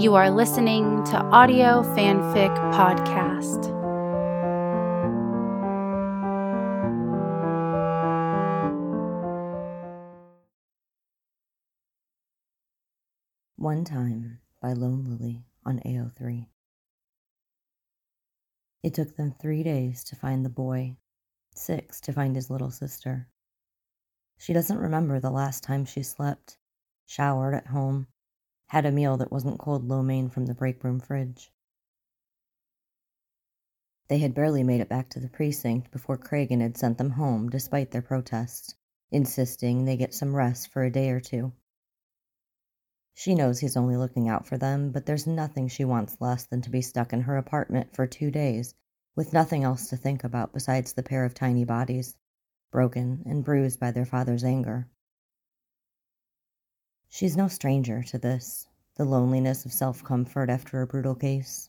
You are listening to Audio Fanfic Podcast. One Time by Lone Lily on AO3. It took them three days to find the boy, six to find his little sister. She doesn't remember the last time she slept, showered at home, had a meal that wasn't cold lo mein from the break room fridge. They had barely made it back to the precinct before Cragen had sent them home despite their protests, insisting they get some rest for a day or two. She knows he's only looking out for them, but there's nothing she wants less than to be stuck in her apartment for two days with nothing else to think about besides the pair of tiny bodies, broken and bruised by their father's anger. She's no stranger to this, the loneliness of self comfort after a brutal case.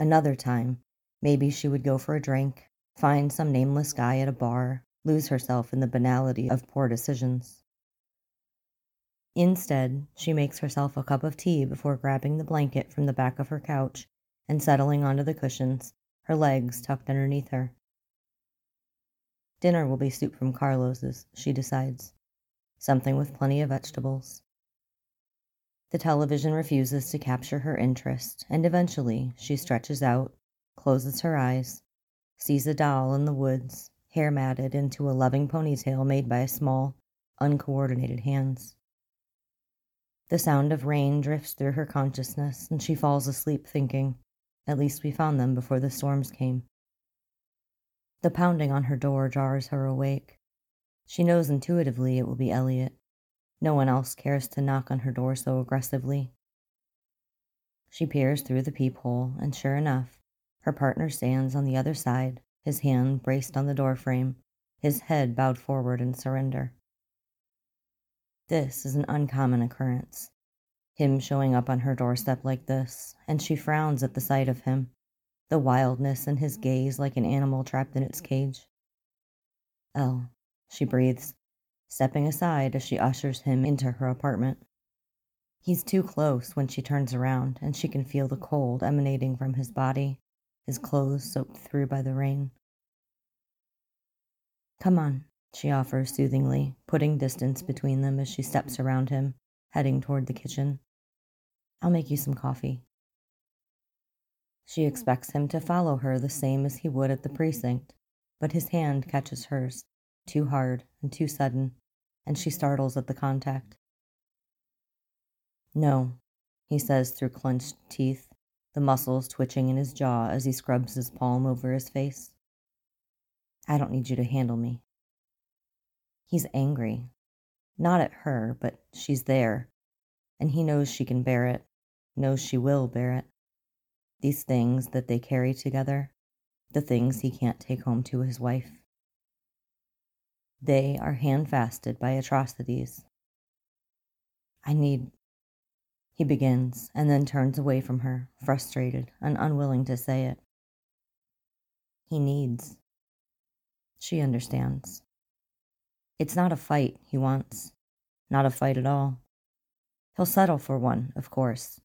Another time, maybe she would go for a drink, find some nameless guy at a bar, lose herself in the banality of poor decisions. Instead, she makes herself a cup of tea before grabbing the blanket from the back of her couch and settling onto the cushions, her legs tucked underneath her. Dinner will be soup from Carlos's, she decides. Something with plenty of vegetables. The television refuses to capture her interest, and eventually she stretches out, closes her eyes, sees a doll in the woods, hair matted into a loving ponytail made by small, uncoordinated hands. The sound of rain drifts through her consciousness, and she falls asleep thinking, At least we found them before the storms came. The pounding on her door jars her awake. She knows intuitively it will be Elliot. No one else cares to knock on her door so aggressively. She peers through the peephole, and sure enough, her partner stands on the other side, his hand braced on the doorframe, his head bowed forward in surrender. This is an uncommon occurrence. Him showing up on her doorstep like this, and she frowns at the sight of him, the wildness in his gaze like an animal trapped in its cage. El, she breathes, stepping aside as she ushers him into her apartment. He's too close when she turns around, and she can feel the cold emanating from his body, his clothes soaked through by the rain. Come on, she offers soothingly, putting distance between them as she steps around him, heading toward the kitchen. I'll make you some coffee. She expects him to follow her the same as he would at the precinct, but his hand catches hers, too hard and too sudden, and she startles at the contact. No, he says through clenched teeth, the muscles twitching in his jaw as he scrubs his palm over his face. I don't need you to handle me. He's angry. Not at her, but she's there. And he knows she can bear it, knows she will bear it. These things that they carry together, the things he can't take home to his wife. They are handfasted by atrocities. I need. He begins and then turns away from her, frustrated and unwilling to say it. He needs. She understands. It's not a fight he wants. Not a fight at all. He'll settle for one, of course.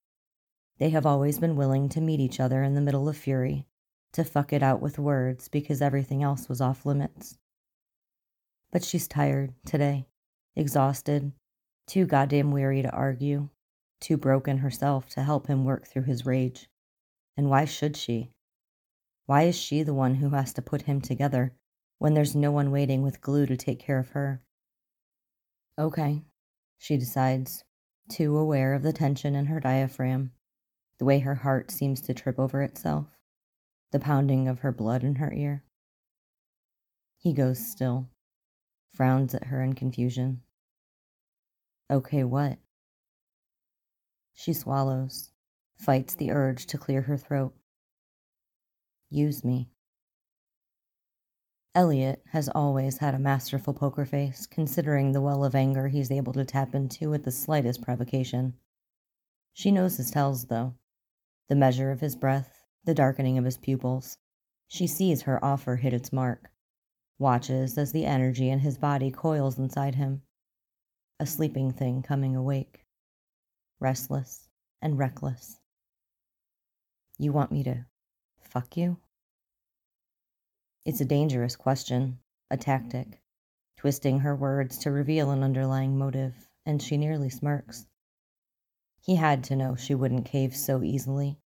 They have always been willing to meet each other in the middle of fury, to fuck it out with words because everything else was off limits. But she's tired today, exhausted, too goddamn weary to argue, too broken herself to help him work through his rage. And why should she? Why is she the one who has to put him together when there's no one waiting with glue to take care of her. Okay, she decides, too aware of the tension in her diaphragm, the way her heart seems to trip over itself, the pounding of her blood in her ear. He goes still, frowns at her in confusion. Okay, what? She swallows, fights the urge to clear her throat. Use me. Elliot has always had a masterful poker face, considering the well of anger he's able to tap into at the slightest provocation. She knows his tells, though the measure of his breath, the darkening of his pupils. She sees her offer hit its mark, watches as the energy in his body coils inside him. A sleeping thing coming awake. Restless, and reckless. You want me to fuck you? It's a dangerous question, a tactic, twisting her words to reveal an underlying motive, and she nearly smirks. He had to know she wouldn't cave so easily.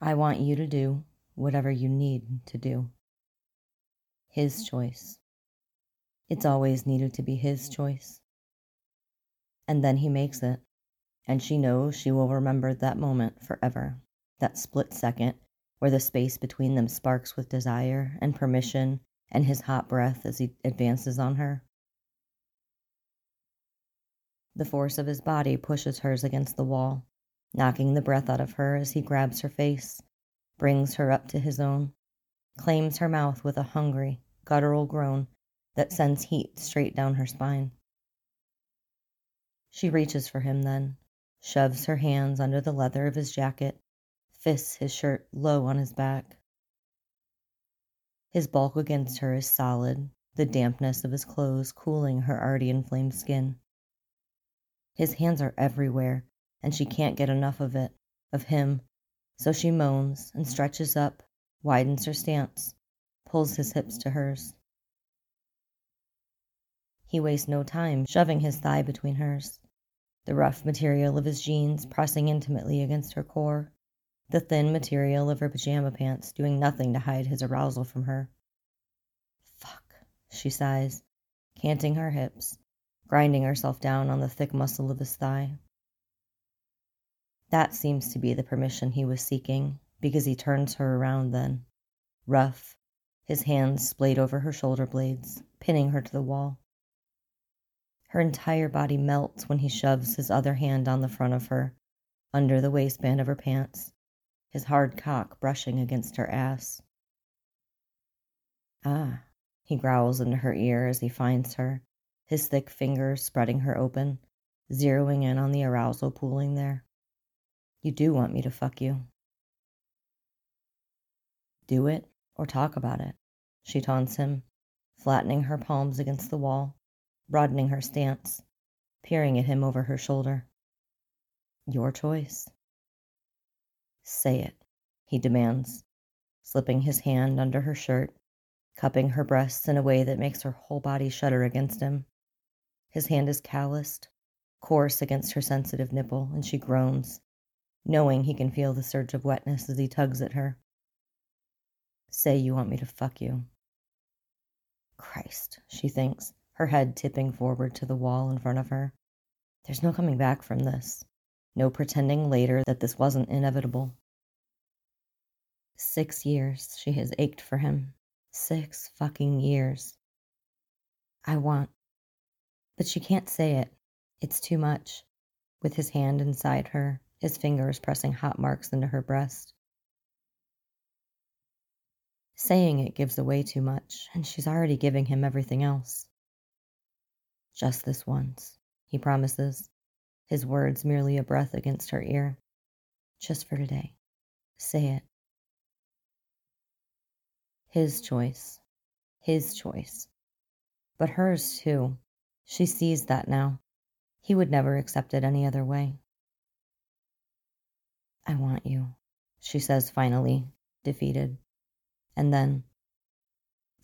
I want you to do whatever you need to do. His mm. choice. It's mm. always needed to be his mm. choice. And then he makes it and she knows she will remember that moment forever. That split second where the space between them sparks with desire and permission and his hot breath as he advances on her. The force of his body pushes hers against the wall, knocking the breath out of her as he grabs her face, brings her up to his own, claims her mouth with a hungry, guttural groan that sends heat straight down her spine. She reaches for him then, shoves her hands under the leather of his jacket, fists his shirt low on his back. His bulk against her is solid, the dampness of his clothes cooling her already inflamed skin. His hands are everywhere, and she can't get enough of it, of him, so she moans and stretches up, widens her stance, pulls his hips to hers. He wastes no time shoving his thigh between hers the rough material of his jeans pressing intimately against her core, the thin material of her pajama pants doing nothing to hide his arousal from her. Fuck, she sighs, canting her hips, grinding herself down on the thick muscle of his thigh. That seems to be the permission he was seeking, because he turns her around then, rough, his hands splayed over her shoulder blades, pinning her to the wall. Her entire body melts when he shoves his other hand on the front of her, under the waistband of her pants, his hard cock brushing against her ass. Ah, he growls into her ear as he finds her, his thick fingers spreading her open, zeroing in on the arousal pooling there. You do want me to fuck you. Do it or talk about it, she taunts him, flattening her palms against the wall, broadening her stance, peering at him over her shoulder. Your choice. Say it, he demands, slipping his hand under her shirt, cupping her breasts in a way that makes her whole body shudder against him. His hand is calloused, coarse against her sensitive nipple, and she groans, knowing he can feel the surge of wetness as he tugs at her. Say you want me to fuck you. Christ, she thinks, her head tipping forward to the wall in front of her. There's no coming back from this. No pretending later that this wasn't inevitable. Six years she has ached for him. Six fucking years. I want. But she can't say it. It's too much. With his hand inside her, his fingers pressing hot marks into her breast. Saying it gives away too much, and she's already giving him everything else. Just this once, he promises, his words merely a breath against her ear. Just for today. Say it. His choice. His choice. But hers, too. She sees that now. He would never accept it any other way. I want you, she says finally, defeated. And then,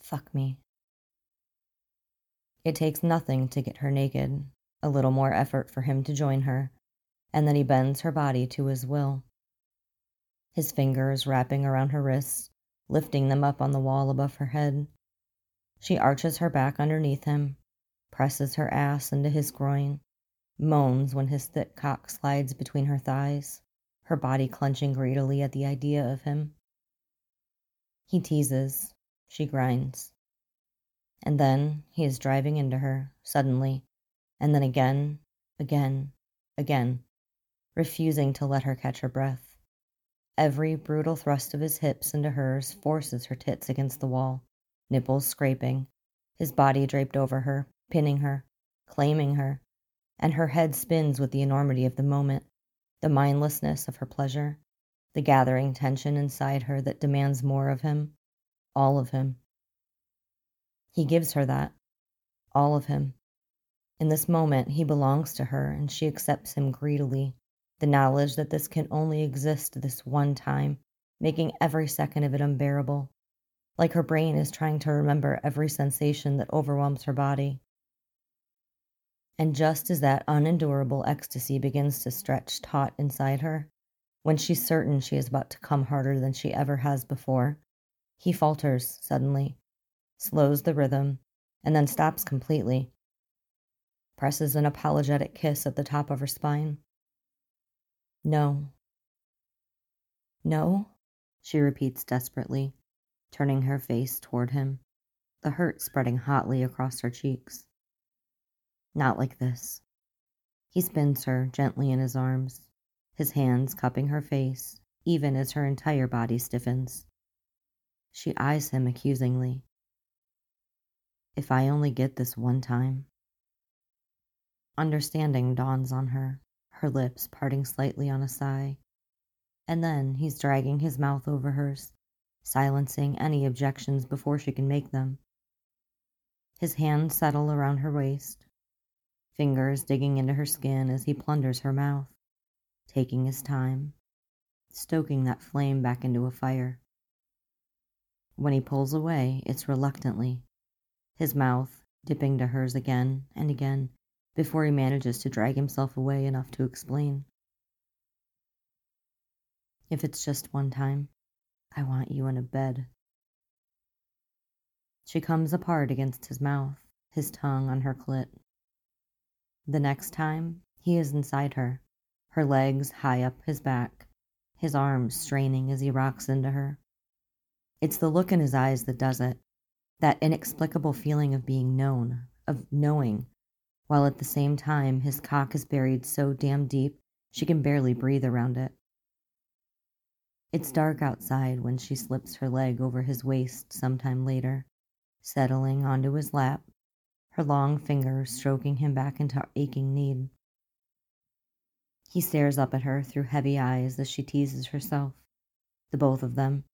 fuck me. It takes nothing to get her naked, a little more effort for him to join her, and then he bends her body to his will. His fingers wrapping around her wrists, lifting them up on the wall above her head. She arches her back underneath him, presses her ass into his groin, moans when his thick cock slides between her thighs, her body clenching greedily at the idea of him. He teases, she grinds. And then he is driving into her, suddenly, and then again, again, again, refusing to let her catch her breath. Every brutal thrust of his hips into hers forces her tits against the wall, nipples scraping, his body draped over her, pinning her, claiming her, and her head spins with the enormity of the moment, the mindlessness of her pleasure, the gathering tension inside her that demands more of him, all of him. He gives her that, all of him. In this moment, he belongs to her and she accepts him greedily. The knowledge that this can only exist this one time, making every second of it unbearable. Like her brain is trying to remember every sensation that overwhelms her body. And just as that unendurable ecstasy begins to stretch taut inside her, when she's certain she is about to come harder than she ever has before, he falters suddenly, slows the rhythm, and then stops completely. Presses an apologetic kiss at the top of her spine. No. No, she repeats desperately, turning her face toward him, the hurt spreading hotly across her cheeks. Not like this. He spins her gently in his arms, his hands cupping her face, even as her entire body stiffens. She eyes him accusingly. If I only get this one time. Understanding dawns on her, her lips parting slightly on a sigh. And then he's dragging his mouth over hers, silencing any objections before she can make them. His hands settle around her waist, fingers digging into her skin as he plunders her mouth taking his time, stoking that flame back into a fire. When he pulls away, it's reluctantly, his mouth dipping to hers again and again before he manages to drag himself away enough to explain. If it's just one time, I want you in a bed. She comes apart against his mouth, his tongue on her clit. The next time, he is inside her, her legs high up his back, his arms straining as he rocks into her. It's the look in his eyes that does it, that inexplicable feeling of being known, of knowing, while at the same time his cock is buried so damn deep she can barely breathe around it. It's dark outside when she slips her leg over his waist sometime later, settling onto his lap, her long fingers stroking him back into aching need. He stares up at her through heavy eyes as she teases herself, the both of them,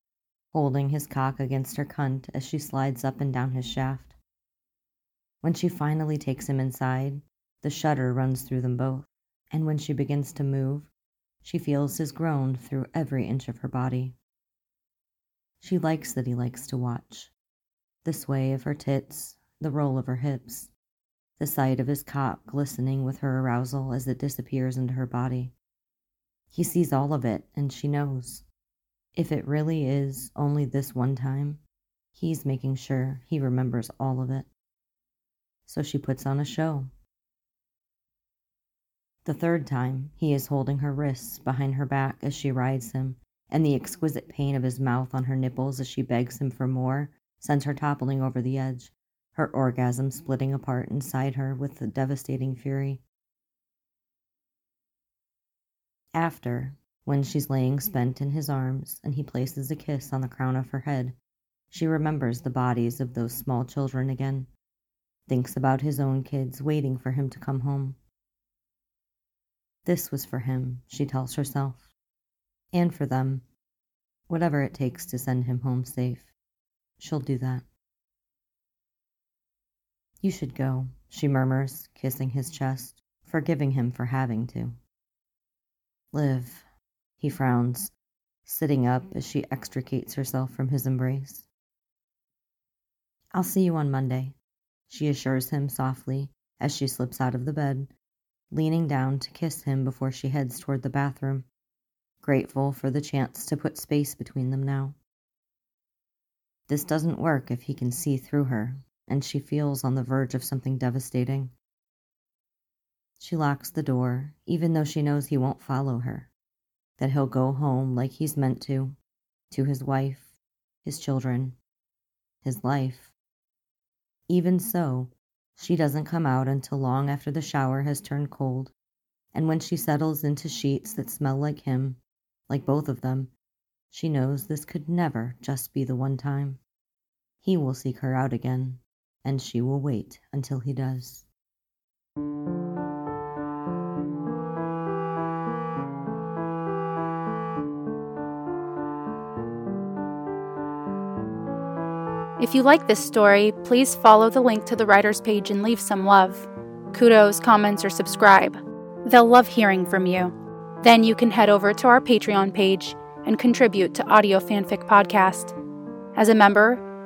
holding his cock against her cunt as she slides up and down his shaft. When she finally takes him inside, the shudder runs through them both, and when she begins to move, she feels his groan through every inch of her body. She likes that he likes to watch the sway of her tits, the roll of her hips, the sight of his cock glistening with her arousal as it disappears into her body. He sees all of it, and she knows. If it really is only this one time, he's making sure he remembers all of it. So she puts on a show. The third time, he is holding her wrists behind her back as she rides him, and the exquisite pain of his mouth on her nipples as she begs him for more sends her toppling over the edge her orgasm splitting apart inside her with a devastating fury. After, when she's laying spent in his arms and he places a kiss on the crown of her head, she remembers the bodies of those small children again, thinks about his own kids waiting for him to come home. This was for him, she tells herself, and for them, whatever it takes to send him home safe. She'll do that. You should go, she murmurs, kissing his chest, forgiving him for having to. Liv, he frowns, sitting up as she extricates herself from his embrace. I'll see you on Monday, she assures him softly as she slips out of the bed, leaning down to kiss him before she heads toward the bathroom, grateful for the chance to put space between them now. This doesn't work if he can see through her, and she feels on the verge of something devastating. She locks the door, even though she knows he won't follow her, that he'll go home like he's meant to, to his wife, his children, his life. Even so, she doesn't come out until long after the shower has turned cold, and when she settles into sheets that smell like him, like both of them, she knows this could never just be the one time. He will seek her out again and she will wait until he does. If you like this story, please follow the link to the writer's page and leave some love. kudos, comments, or subscribe. They'll love hearing from you. Then you can head over to our Patreon page and contribute to Audio Fanfic Podcast. As a member,